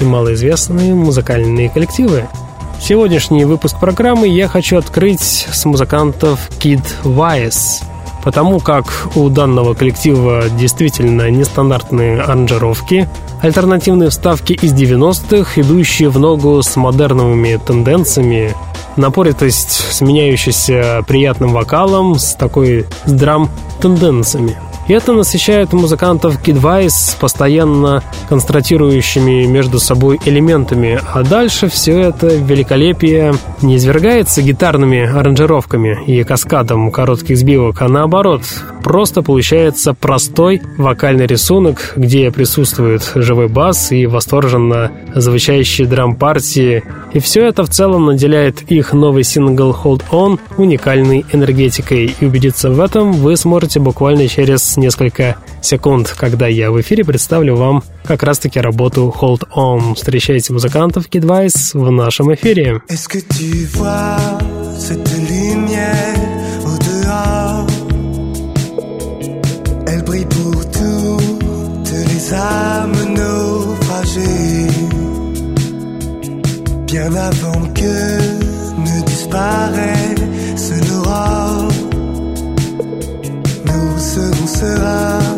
и малоизвестные музыкальные коллективы. Сегодняшний выпуск программы я хочу открыть с музыкантов Kid Wise, потому как у данного коллектива действительно нестандартные аранжировки, альтернативные вставки из 90-х, идущие в ногу с модерновыми тенденциями, напоритость, сменяющаяся приятным вокалом, с такой с драм-тенденциями. И это насыщает музыкантов Kidvice постоянно констратирующими между собой элементами, а дальше все это великолепие не извергается гитарными аранжировками и каскадом коротких сбивок, а наоборот, просто получается простой вокальный рисунок, где присутствует живой бас и восторженно звучащие драм-партии, и все это в целом наделяет их новый сингл Hold On уникальной энергетикой, и убедиться в этом вы сможете буквально через несколько секунд, когда я в эфире представлю вам как раз-таки работу Hold On. Встречайте музыкантов Kidvice в нашем эфире. Bien avant que ne disparaisse l'aurore se da.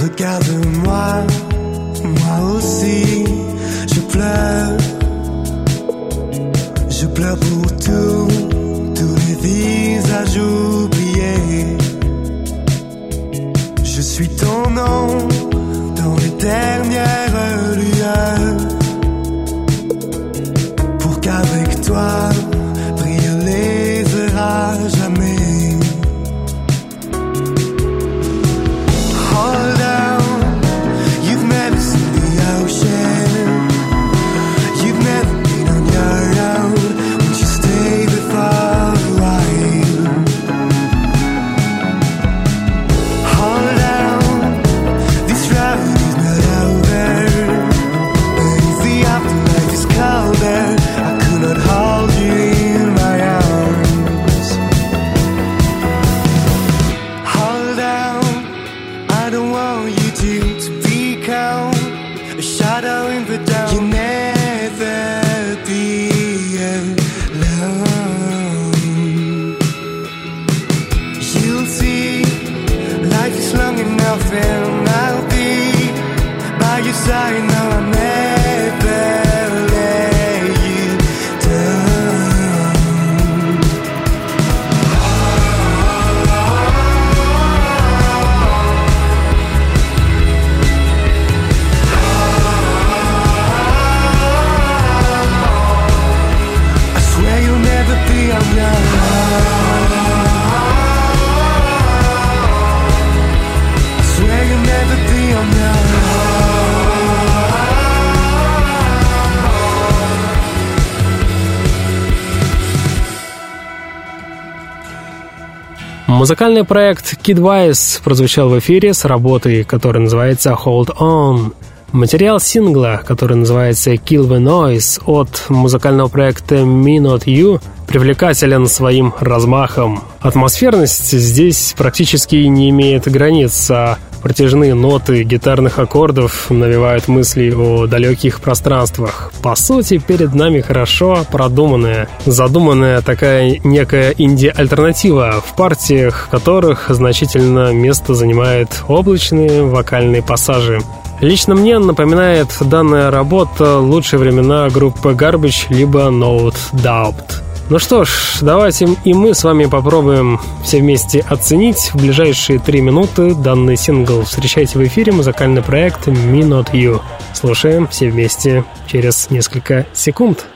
Regarde-moi, moi aussi, je pleure. Je pleure pour tout, tous les visages oubliés. Je suis ton nom dans les dernières lueurs Pour qu'avec toi Музыкальный проект Kidwise прозвучал в эфире с работой, которая называется Hold On. Материал сингла, который называется Kill the Noise от музыкального проекта Me Not You, привлекателен своим размахом. Атмосферность здесь практически не имеет границ, а Протяжные ноты гитарных аккордов навевают мысли о далеких пространствах. По сути, перед нами хорошо продуманная, задуманная такая некая инди-альтернатива, в партиях которых значительно место занимают облачные вокальные пассажи. Лично мне напоминает данная работа лучшие времена группы Garbage либо Note Doubt. Ну что ж, давайте и мы с вами попробуем все вместе оценить в ближайшие три минуты данный сингл. Встречайте в эфире музыкальный проект Me Not You. Слушаем все вместе через несколько секунд.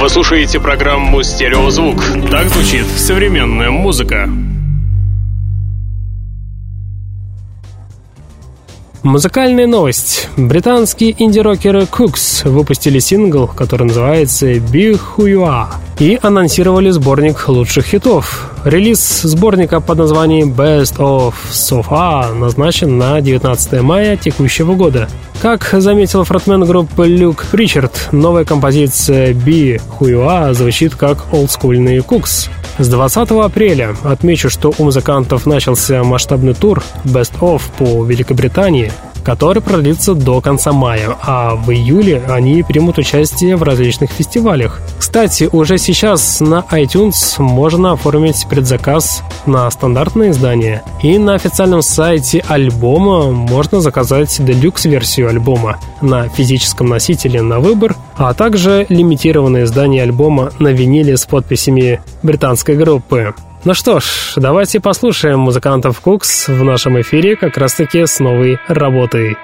Вы слушаете программу «Стереозвук». Так звучит современная музыка. Музыкальная новость. Британские инди-рокеры Cooks выпустили сингл, который называется «Be Who You Are» и анонсировали сборник лучших хитов. Релиз сборника под названием Best of So Far назначен на 19 мая текущего года. Как заметил фронтмен группы Люк Причард, новая композиция «Be Who You Are» звучит как олдскульный Cooks. С 20 апреля отмечу, что у музыкантов начался масштабный тур Best of по Великобритании. Который продлится до конца мая, а в июле они примут участие в различных фестивалях. Кстати, уже сейчас на iTunes можно оформить предзаказ на стандартное издание, и на официальном сайте альбома можно заказать делюкс-версию альбома на физическом носителе на выбор, а также лимитированное издание альбома на виниле с подписями британской группы. Ну что ж, давайте послушаем музыкантов Кукс в нашем эфире как раз-таки с новой работой.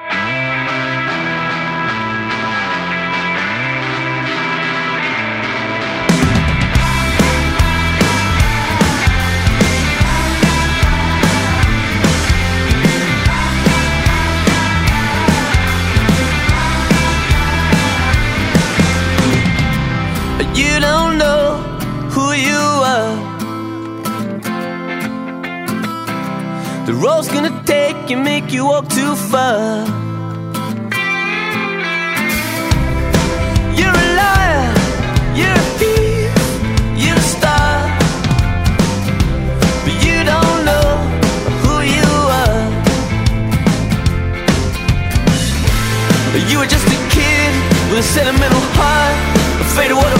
fade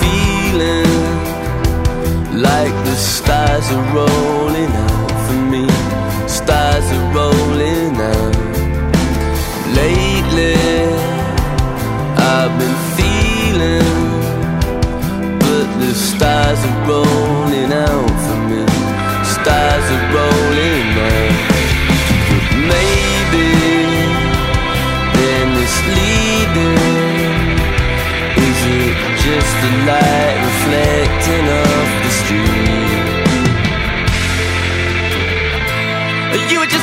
feeling like the stars are rolling out for me. Stars are rolling out.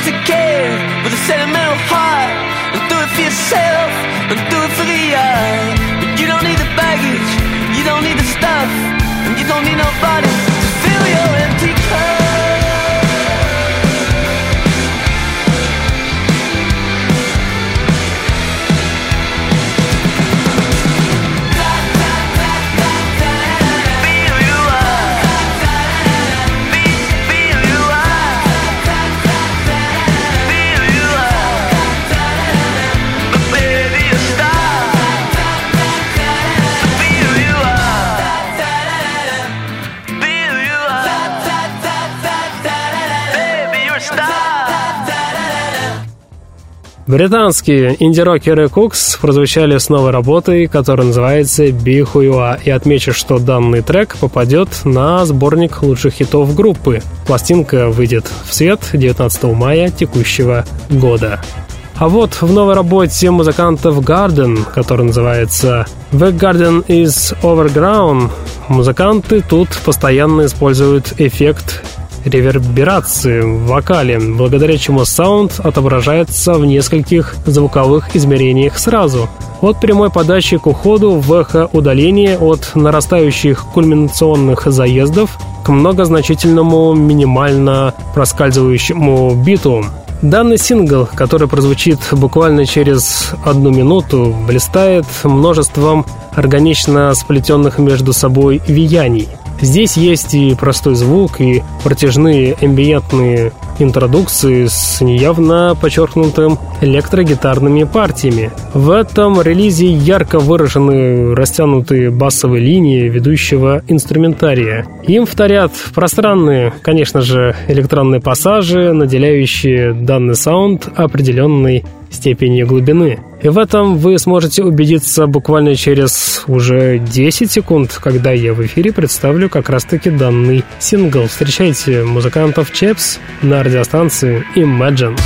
to give with a sentimental heart and do it for yourself and do it for the art. But you don't need the baggage, you don't need the stuff, and you don't need nobody to fill your empty cup. Британские инди-рокеры Кукс прозвучали с новой работой, которая называется «Be Who You Are», и отмечу, что данный трек попадет на сборник лучших хитов группы. Пластинка выйдет в свет 19 мая текущего года. А вот в новой работе музыкантов Garden, которая называется «The Garden is Overground», музыканты тут постоянно используют эффект реверберации в вокале, благодаря чему саунд отображается в нескольких звуковых измерениях сразу. От прямой подачи к уходу в эхо удаление от нарастающих кульминационных заездов к многозначительному минимально проскальзывающему биту. Данный сингл, который прозвучит буквально через одну минуту, блистает множеством органично сплетенных между собой вияний – Здесь есть и простой звук, и протяжные амбиентные интродукции с неявно подчеркнутым электрогитарными партиями. В этом релизе ярко выражены растянутые басовые линии ведущего инструментария. Им вторят пространные, конечно же, электронные пассажи, наделяющие данный саунд определенной степенью глубины. И в этом вы сможете убедиться буквально через уже 10 секунд, когда я в эфире представлю как раз-таки данный сингл. Встречайте музыкантов Чепс на радиостанции Imagine.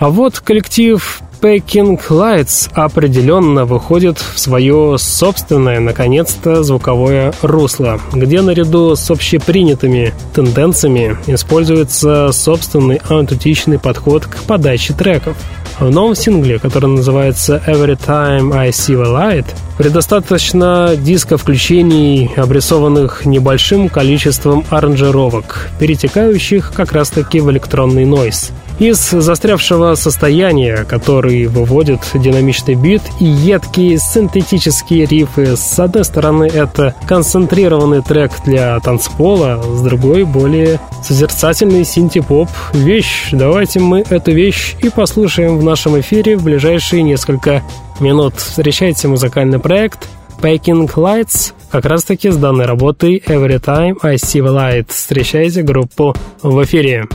А вот коллектив Packing Lights определенно выходит в свое собственное, наконец-то, звуковое русло, где наряду с общепринятыми тенденциями используется собственный аутентичный подход к подаче треков. В новом сингле, который называется Every Time I See the Light, предостаточно диска включений, обрисованных небольшим количеством аранжировок, перетекающих как раз-таки в электронный нойз. Из застрявшего состояния, который выводит динамичный бит и едкие синтетические рифы, с одной стороны это концентрированный трек для танцпола, с другой более созерцательный синти-поп. Вещь, давайте мы эту вещь и послушаем в нашем эфире в ближайшие несколько минут. Встречайте музыкальный проект Packing Lights как раз таки с данной работой Every Time I See the Light. Встречайте группу в эфире.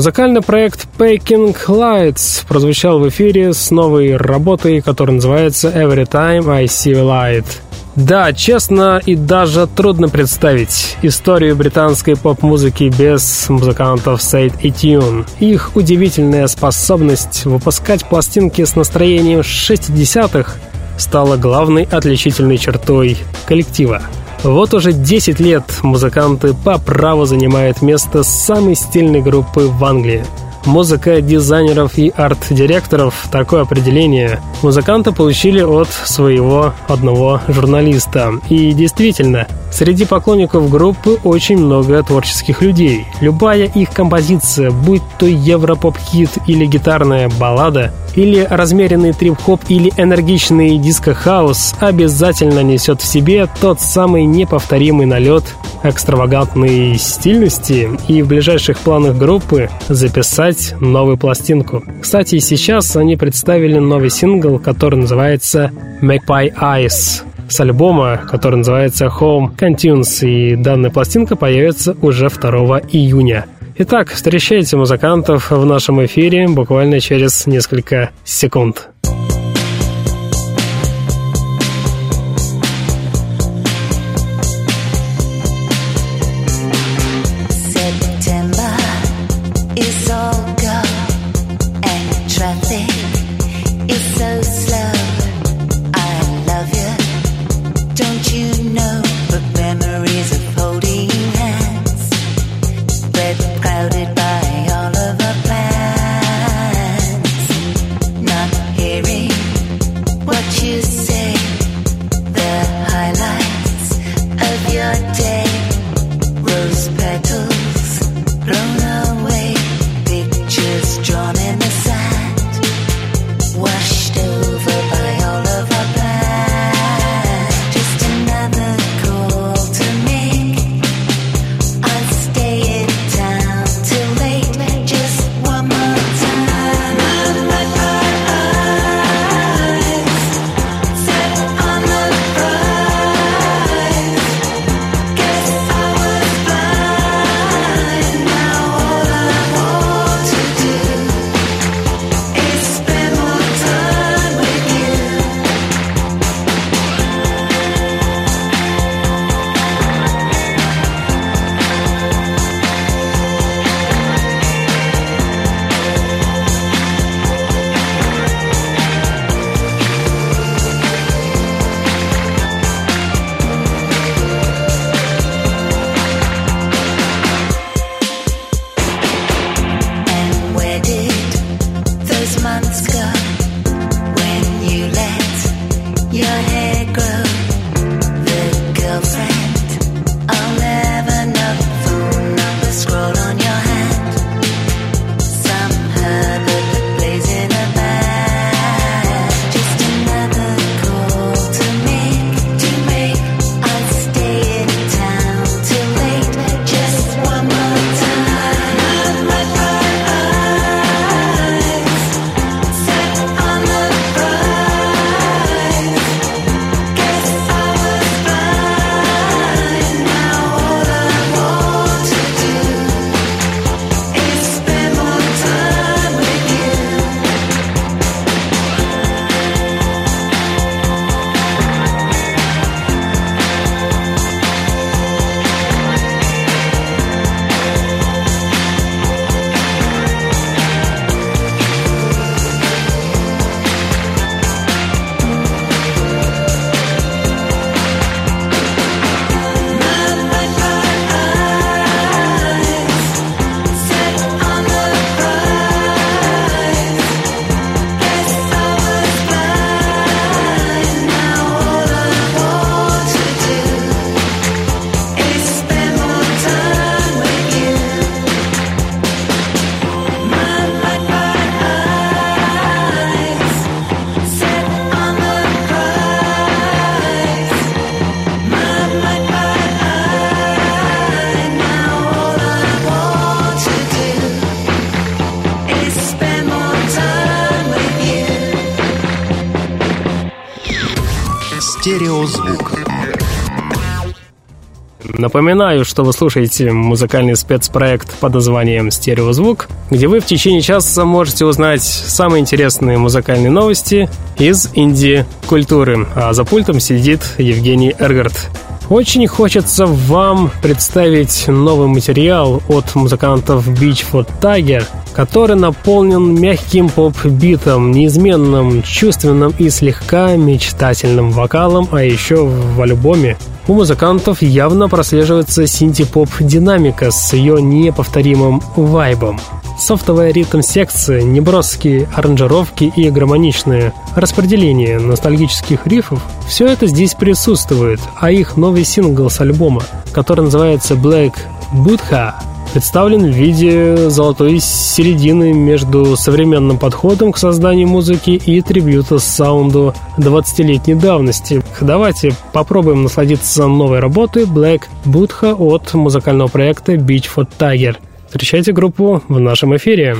Музыкальный проект Paking Lights прозвучал в эфире с новой работой, которая называется Every Time I See a Light. Да, честно и даже трудно представить историю британской поп-музыки без музыкантов Сейд и Тюн. Их удивительная способность выпускать пластинки с настроением 60-х стала главной отличительной чертой коллектива. Вот уже 10 лет музыканты по праву занимают место самой стильной группы в Англии. Музыка дизайнеров и арт-директоров – такое определение музыканты получили от своего одного журналиста. И действительно, среди поклонников группы очень много творческих людей. Любая их композиция, будь то европоп-хит или гитарная баллада, или размеренный трип-хоп или энергичный диско-хаус обязательно несет в себе тот самый неповторимый налет экстравагантной стильности и в ближайших планах группы записать новую пластинку. Кстати, сейчас они представили новый сингл, который называется Magpie Eyes с альбома, который называется Home Continues, и данная пластинка появится уже 2 июня. Итак, встречайте музыкантов в нашем эфире буквально через несколько секунд. Напоминаю, что вы слушаете музыкальный спецпроект под названием «Стереозвук», где вы в течение часа можете узнать самые интересные музыкальные новости из инди-культуры. А за пультом сидит Евгений Эргард. Очень хочется вам представить новый материал от музыкантов Beachfoot Tiger, который наполнен мягким поп-битом, неизменным, чувственным и слегка мечтательным вокалом, а еще в альбоме у музыкантов явно прослеживается синти-поп-динамика с ее неповторимым вайбом. Софтовая ритм-секция, неброские аранжировки и гармоничное распределение ностальгических рифов – все это здесь присутствует, а их новый сингл с альбома, который называется Black Buddha, представлен в виде золотой середины между современным подходом к созданию музыки и трибюта саунду 20-летней давности. Давайте попробуем насладиться новой работой Black Buddha от музыкального проекта Beach for Tiger. Встречайте группу в нашем эфире.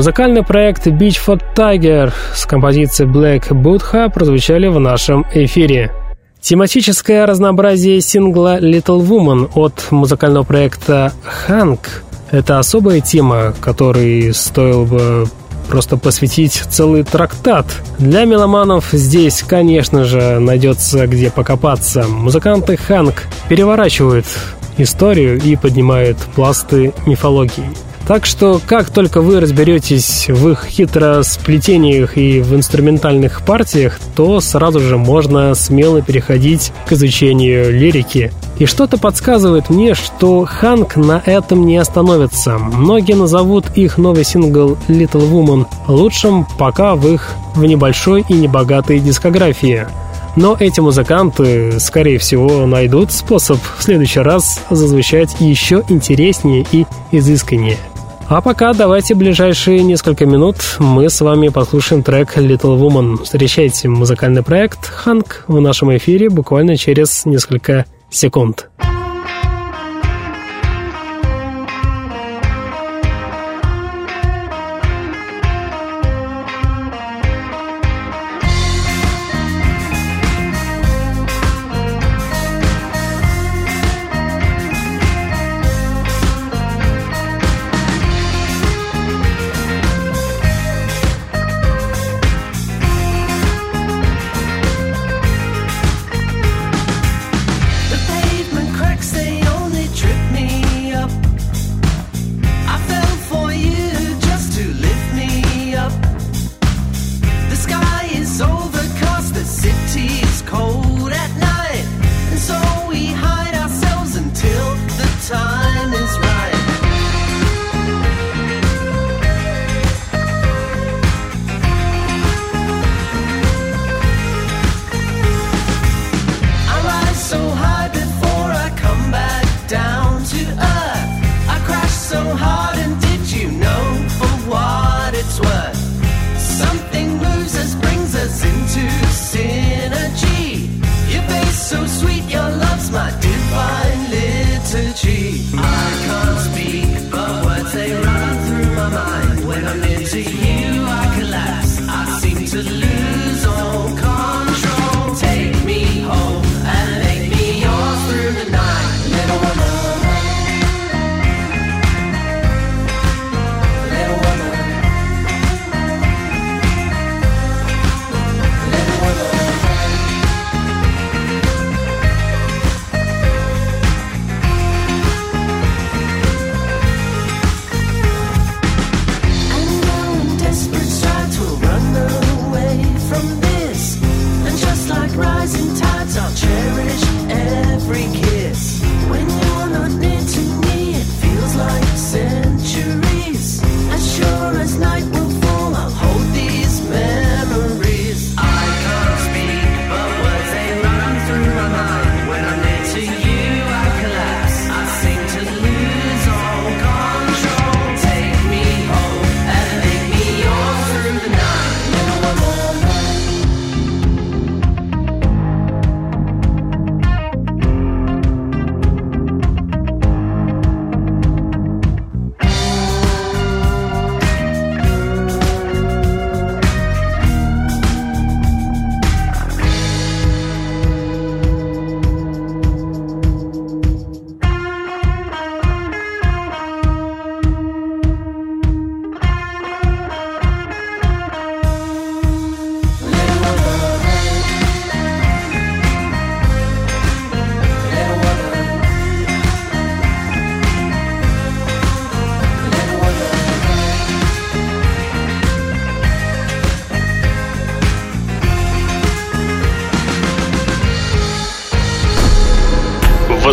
Музыкальный проект Beach for Tiger с композицией Black Buddha прозвучали в нашем эфире. Тематическое разнообразие сингла Little Woman от музыкального проекта Hank – это особая тема, которой стоило бы просто посвятить целый трактат. Для меломанов здесь, конечно же, найдется где покопаться. Музыканты Ханк переворачивают историю и поднимают пласты мифологии. Так что, как только вы разберетесь в их хитросплетениях и в инструментальных партиях, то сразу же можно смело переходить к изучению лирики. И что-то подсказывает мне, что Ханк на этом не остановится. Многие назовут их новый сингл Little Woman лучшим пока в их в небольшой и небогатой дискографии. Но эти музыканты, скорее всего, найдут способ в следующий раз зазвучать еще интереснее и изысканнее. А пока давайте ближайшие несколько минут мы с вами послушаем трек Little Woman. Встречайте музыкальный проект Ханк в нашем эфире буквально через несколько секунд.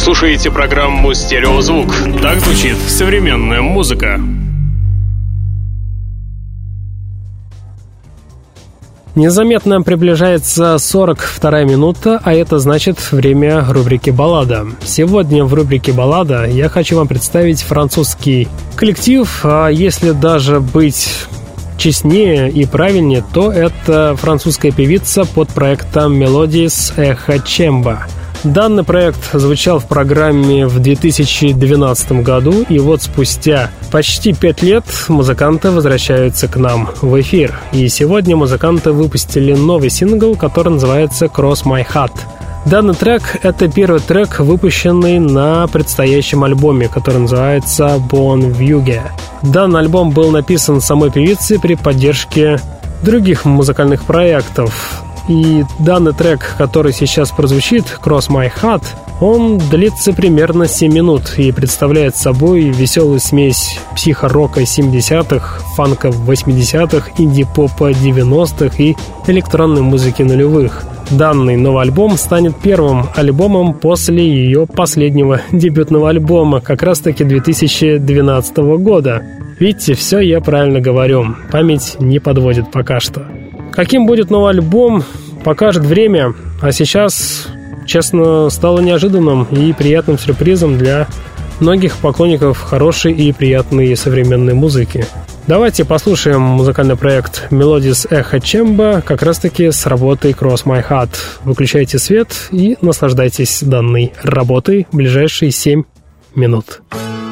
Слушаете программу «Стереозвук». Так звучит современная музыка. Незаметно приближается 42 минута, а это значит время рубрики «Баллада». Сегодня в рубрике «Баллада» я хочу вам представить французский коллектив, а если даже быть честнее и правильнее, то это французская певица под проектом «Melodies Эхо Чемба». Данный проект звучал в программе в 2012 году, и вот спустя почти пять лет музыканты возвращаются к нам в эфир. И сегодня музыканты выпустили новый сингл, который называется «Cross My Heart». Данный трек — это первый трек, выпущенный на предстоящем альбоме, который называется «Born Vuge». Данный альбом был написан самой певицей при поддержке других музыкальных проектов. И данный трек, который сейчас прозвучит, Cross My Heart, Он длится примерно 7 минут и представляет собой веселую смесь психорока 70-х, фанка 80-х, инди-попа 90-х и электронной музыки нулевых. Данный новый альбом станет первым альбомом после ее последнего дебютного альбома, как раз таки 2012 года. Видите, все я правильно говорю, память не подводит пока что. Каким будет новый альбом, покажет время, а сейчас, честно, стало неожиданным и приятным сюрпризом для многих поклонников хорошей и приятной современной музыки. Давайте послушаем музыкальный проект Melodies Echo Chamber как раз-таки с работой Cross My Heart. Выключайте свет и наслаждайтесь данной работой ближайшие 7 минут. This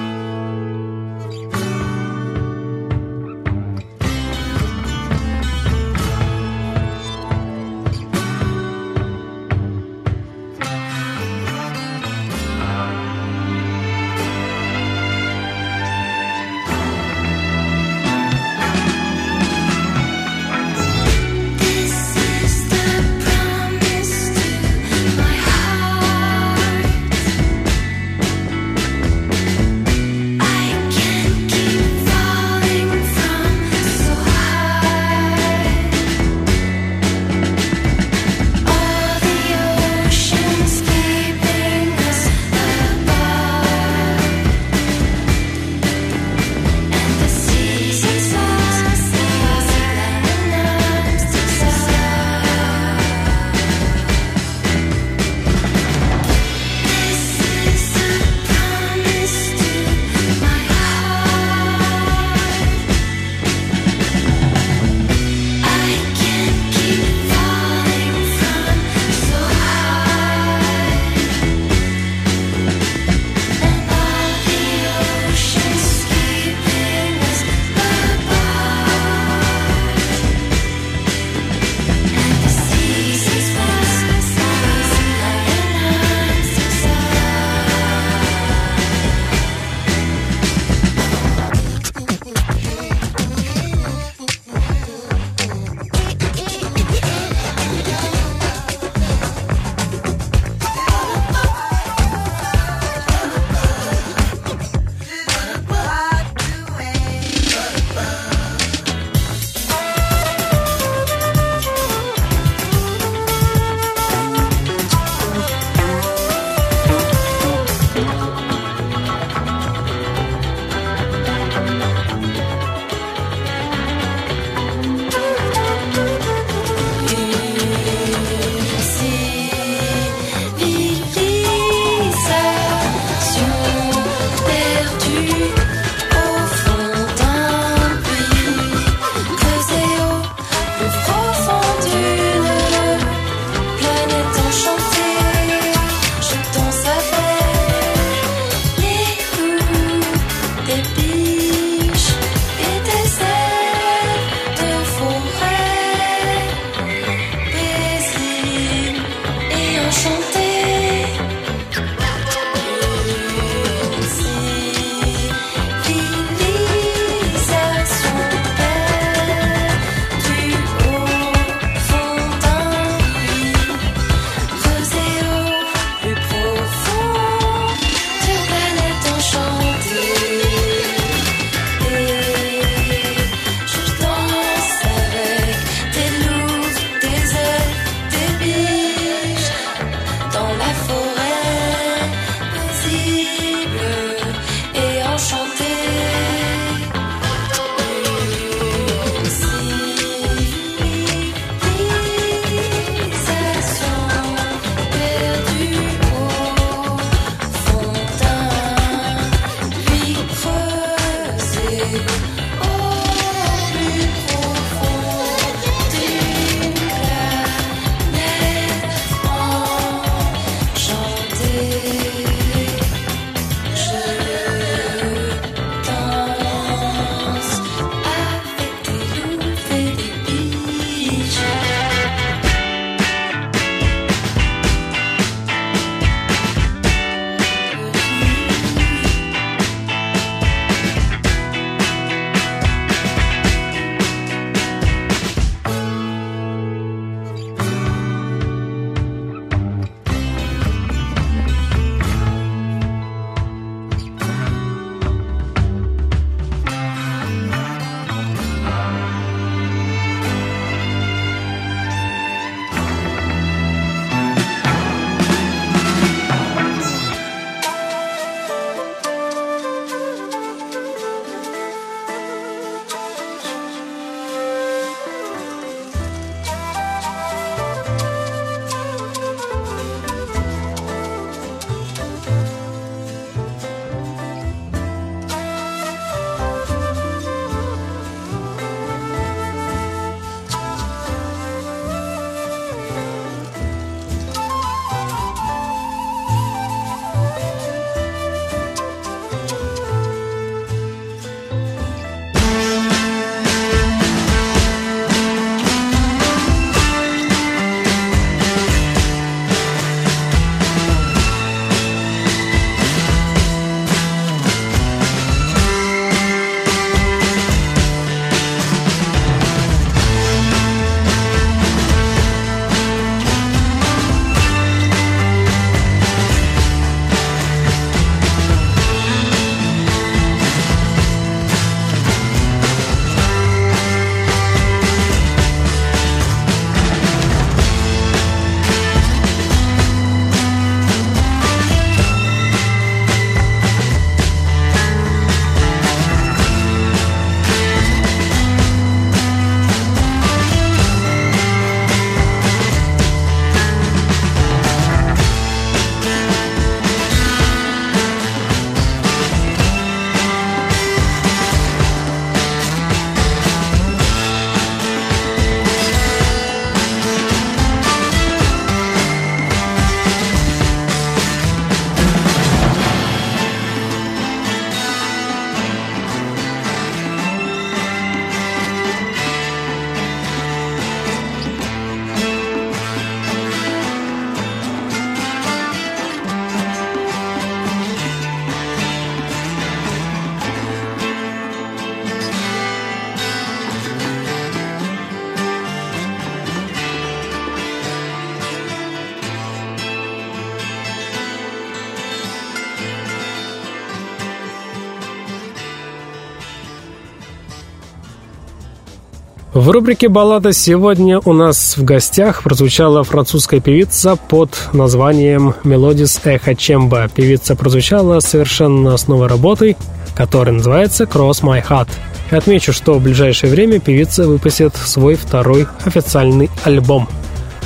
рубрике «Баллада» сегодня у нас в гостях прозвучала французская певица под названием «Мелодис Эхо Чемба». Певица прозвучала совершенно с новой работой, которая называется «Cross My Heart». Отмечу, что в ближайшее время певица выпустит свой второй официальный альбом.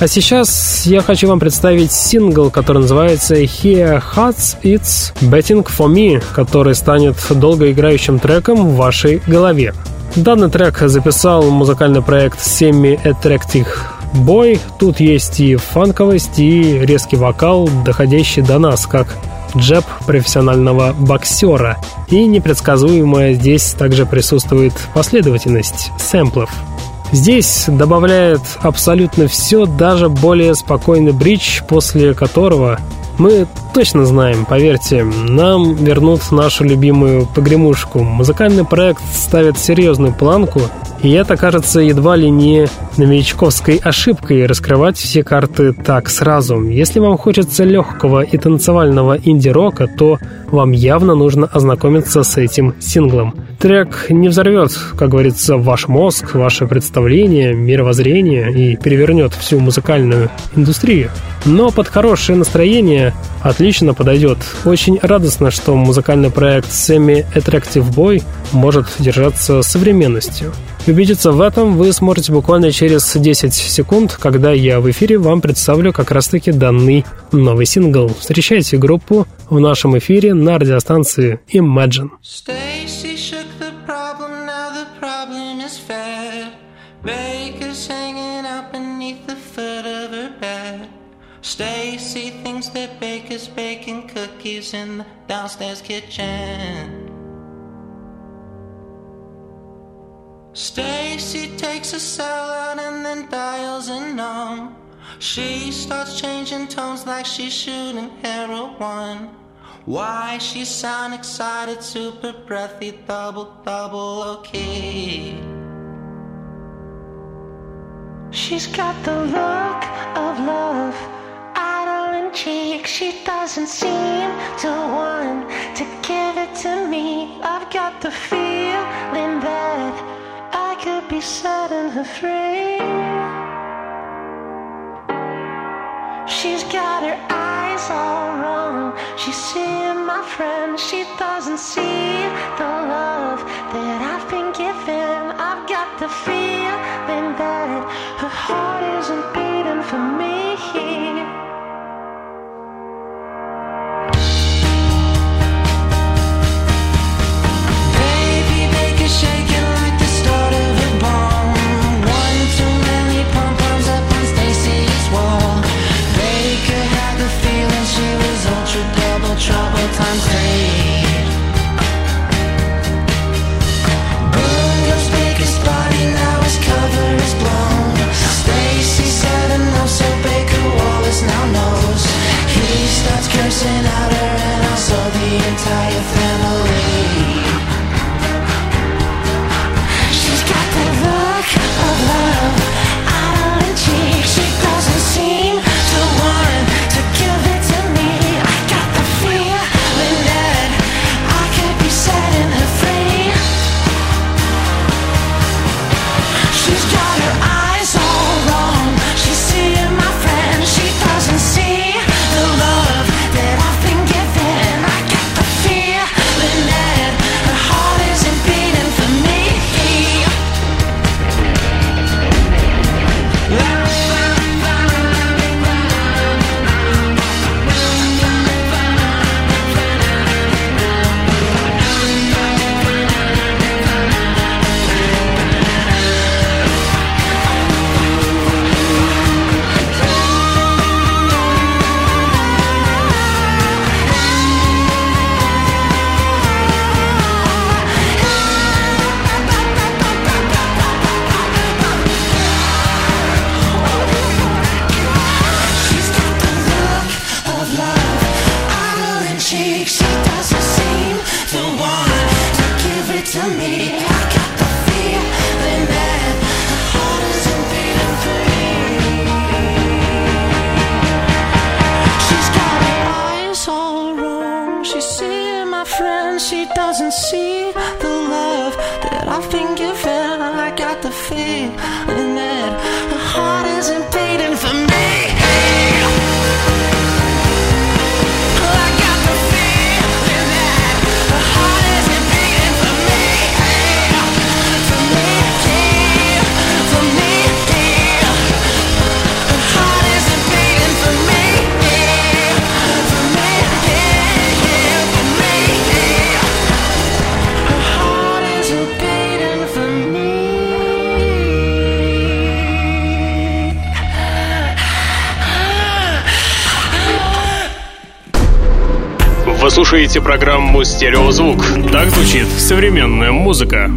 А сейчас я хочу вам представить сингл, который называется «Here Hearts It's Betting For Me», который станет долгоиграющим треком в вашей голове. Данный трек записал музыкальный проект Semi Attractive Boy. Тут есть и фанковость, и резкий вокал, доходящий до нас, как джеб профессионального боксера. И непредсказуемая здесь также присутствует последовательность сэмплов. Здесь добавляет абсолютно все, даже более спокойный бридж, после которого мы точно знаем, поверьте, нам вернут нашу любимую погремушку. Музыкальный проект ставит серьезную планку, и это кажется едва ли не новичковской ошибкой раскрывать все карты так сразу. Если вам хочется легкого и танцевального инди-рока, то вам явно нужно ознакомиться с этим синглом. Трек не взорвет, как говорится, ваш мозг, ваше представление, мировоззрение и перевернет всю музыкальную индустрию. Но под хорошее настроение отлично подойдет. Очень радостно, что музыкальный проект Semi Attractive Boy может держаться современностью. Убедиться в этом вы сможете буквально через 10 секунд, когда я в эфире вам представлю как раз-таки данный новый сингл. Встречайте группу в нашем эфире на радиостанции Imagine. Stacy thinks that Baker's baking cookies in the downstairs kitchen. Stacy takes a salad and then dials a numb. She starts changing tones like she's shooting heroin. Why she sound excited, super breathy, double, double, okay. She's got the look of love, idle cheek. She doesn't seem to want to give it to me. I've got the feeling setting her free. She's got her eyes all wrong. She's seeing my friend. She doesn't see the love that I've been слушаете программу «Стереозвук». Так звучит современная музыка.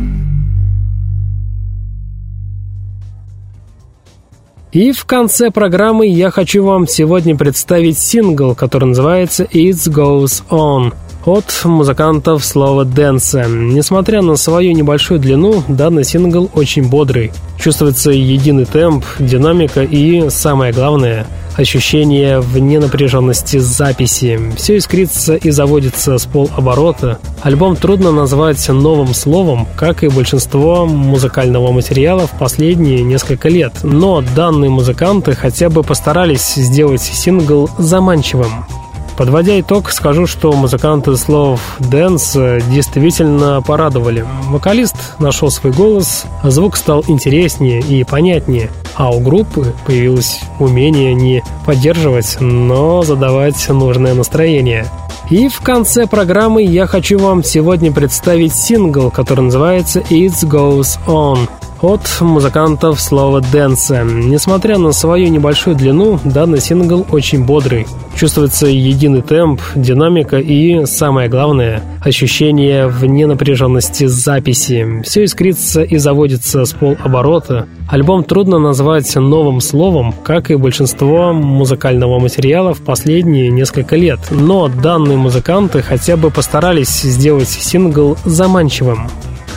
И в конце программы я хочу вам сегодня представить сингл, который называется «It Goes On» от музыкантов слова Дэнса. Несмотря на свою небольшую длину, данный сингл очень бодрый. Чувствуется единый темп, динамика и, самое главное, ощущение вне напряженности записи. Все искрится и заводится с полоборота. Альбом трудно назвать новым словом, как и большинство музыкального материала в последние несколько лет. Но данные музыканты хотя бы постарались сделать сингл заманчивым. Подводя итог, скажу, что музыканты Slow Dance действительно порадовали. Вокалист нашел свой голос, звук стал интереснее и понятнее, а у группы появилось умение не поддерживать, но задавать нужное настроение. И в конце программы я хочу вам сегодня представить сингл, который называется «It Goes On» от музыкантов слова «Дэнса». Несмотря на свою небольшую длину, данный сингл очень бодрый. Чувствуется единый темп, динамика и, самое главное, ощущение вне напряженности записи. Все искрится и заводится с полоборота. Альбом трудно назвать новым словом, как и большинство музыкального материала в последние несколько лет. Но данные музыканты хотя бы постарались сделать сингл заманчивым.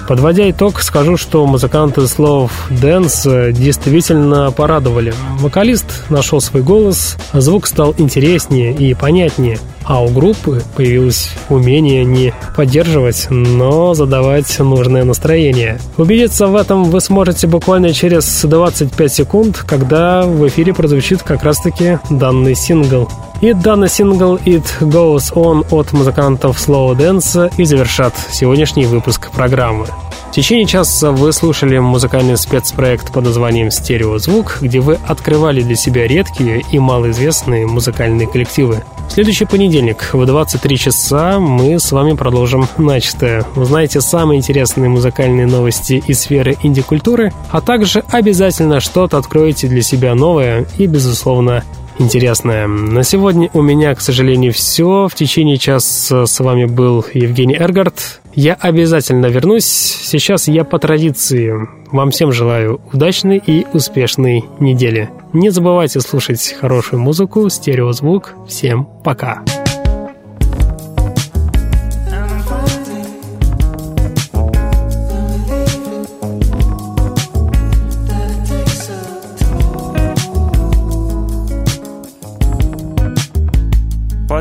Подводя итог, скажу, что музыканты Slow Dance действительно порадовали. Вокалист нашел свой голос, звук стал интереснее и понятнее, а у группы появилось умение не поддерживать, но задавать нужное настроение. Убедиться в этом вы сможете буквально через 25 секунд, когда в эфире прозвучит как раз-таки данный сингл. И данный сингл «It Goes On» от музыкантов Slow Dance и завершат сегодняшний выпуск программы. В течение часа вы слушали музыкальный спецпроект под названием «Стереозвук», где вы открывали для себя редкие и малоизвестные музыкальные коллективы. В следующий понедельник в 23 часа мы с вами продолжим начатое. Узнаете самые интересные музыкальные новости из сферы инди-культуры, а также обязательно что-то откроете для себя новое и, безусловно, интересное. На сегодня у меня, к сожалению, все. В течение часа с вами был Евгений Эргард. Я обязательно вернусь. Сейчас я по традиции вам всем желаю удачной и успешной недели. Не забывайте слушать хорошую музыку, стереозвук. Всем пока.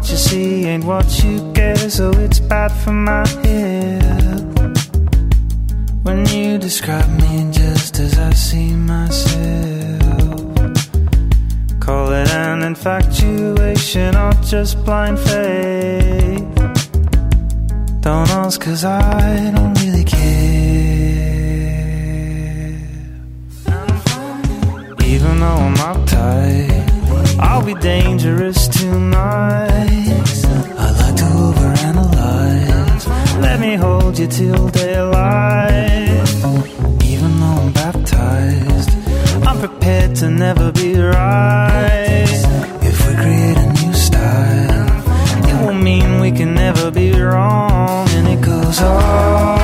What you see ain't what you get, so it's bad for my head. When you describe me just as I see myself, call it an infatuation or just blind faith. Don't ask, cause I don't really care. Even though I'm uptight. I'll be dangerous tonight. I like to overanalyze. Let me hold you till daylight. Even though I'm baptized, I'm prepared to never be right. If we create a new style, it will mean we can never be wrong, and it goes on.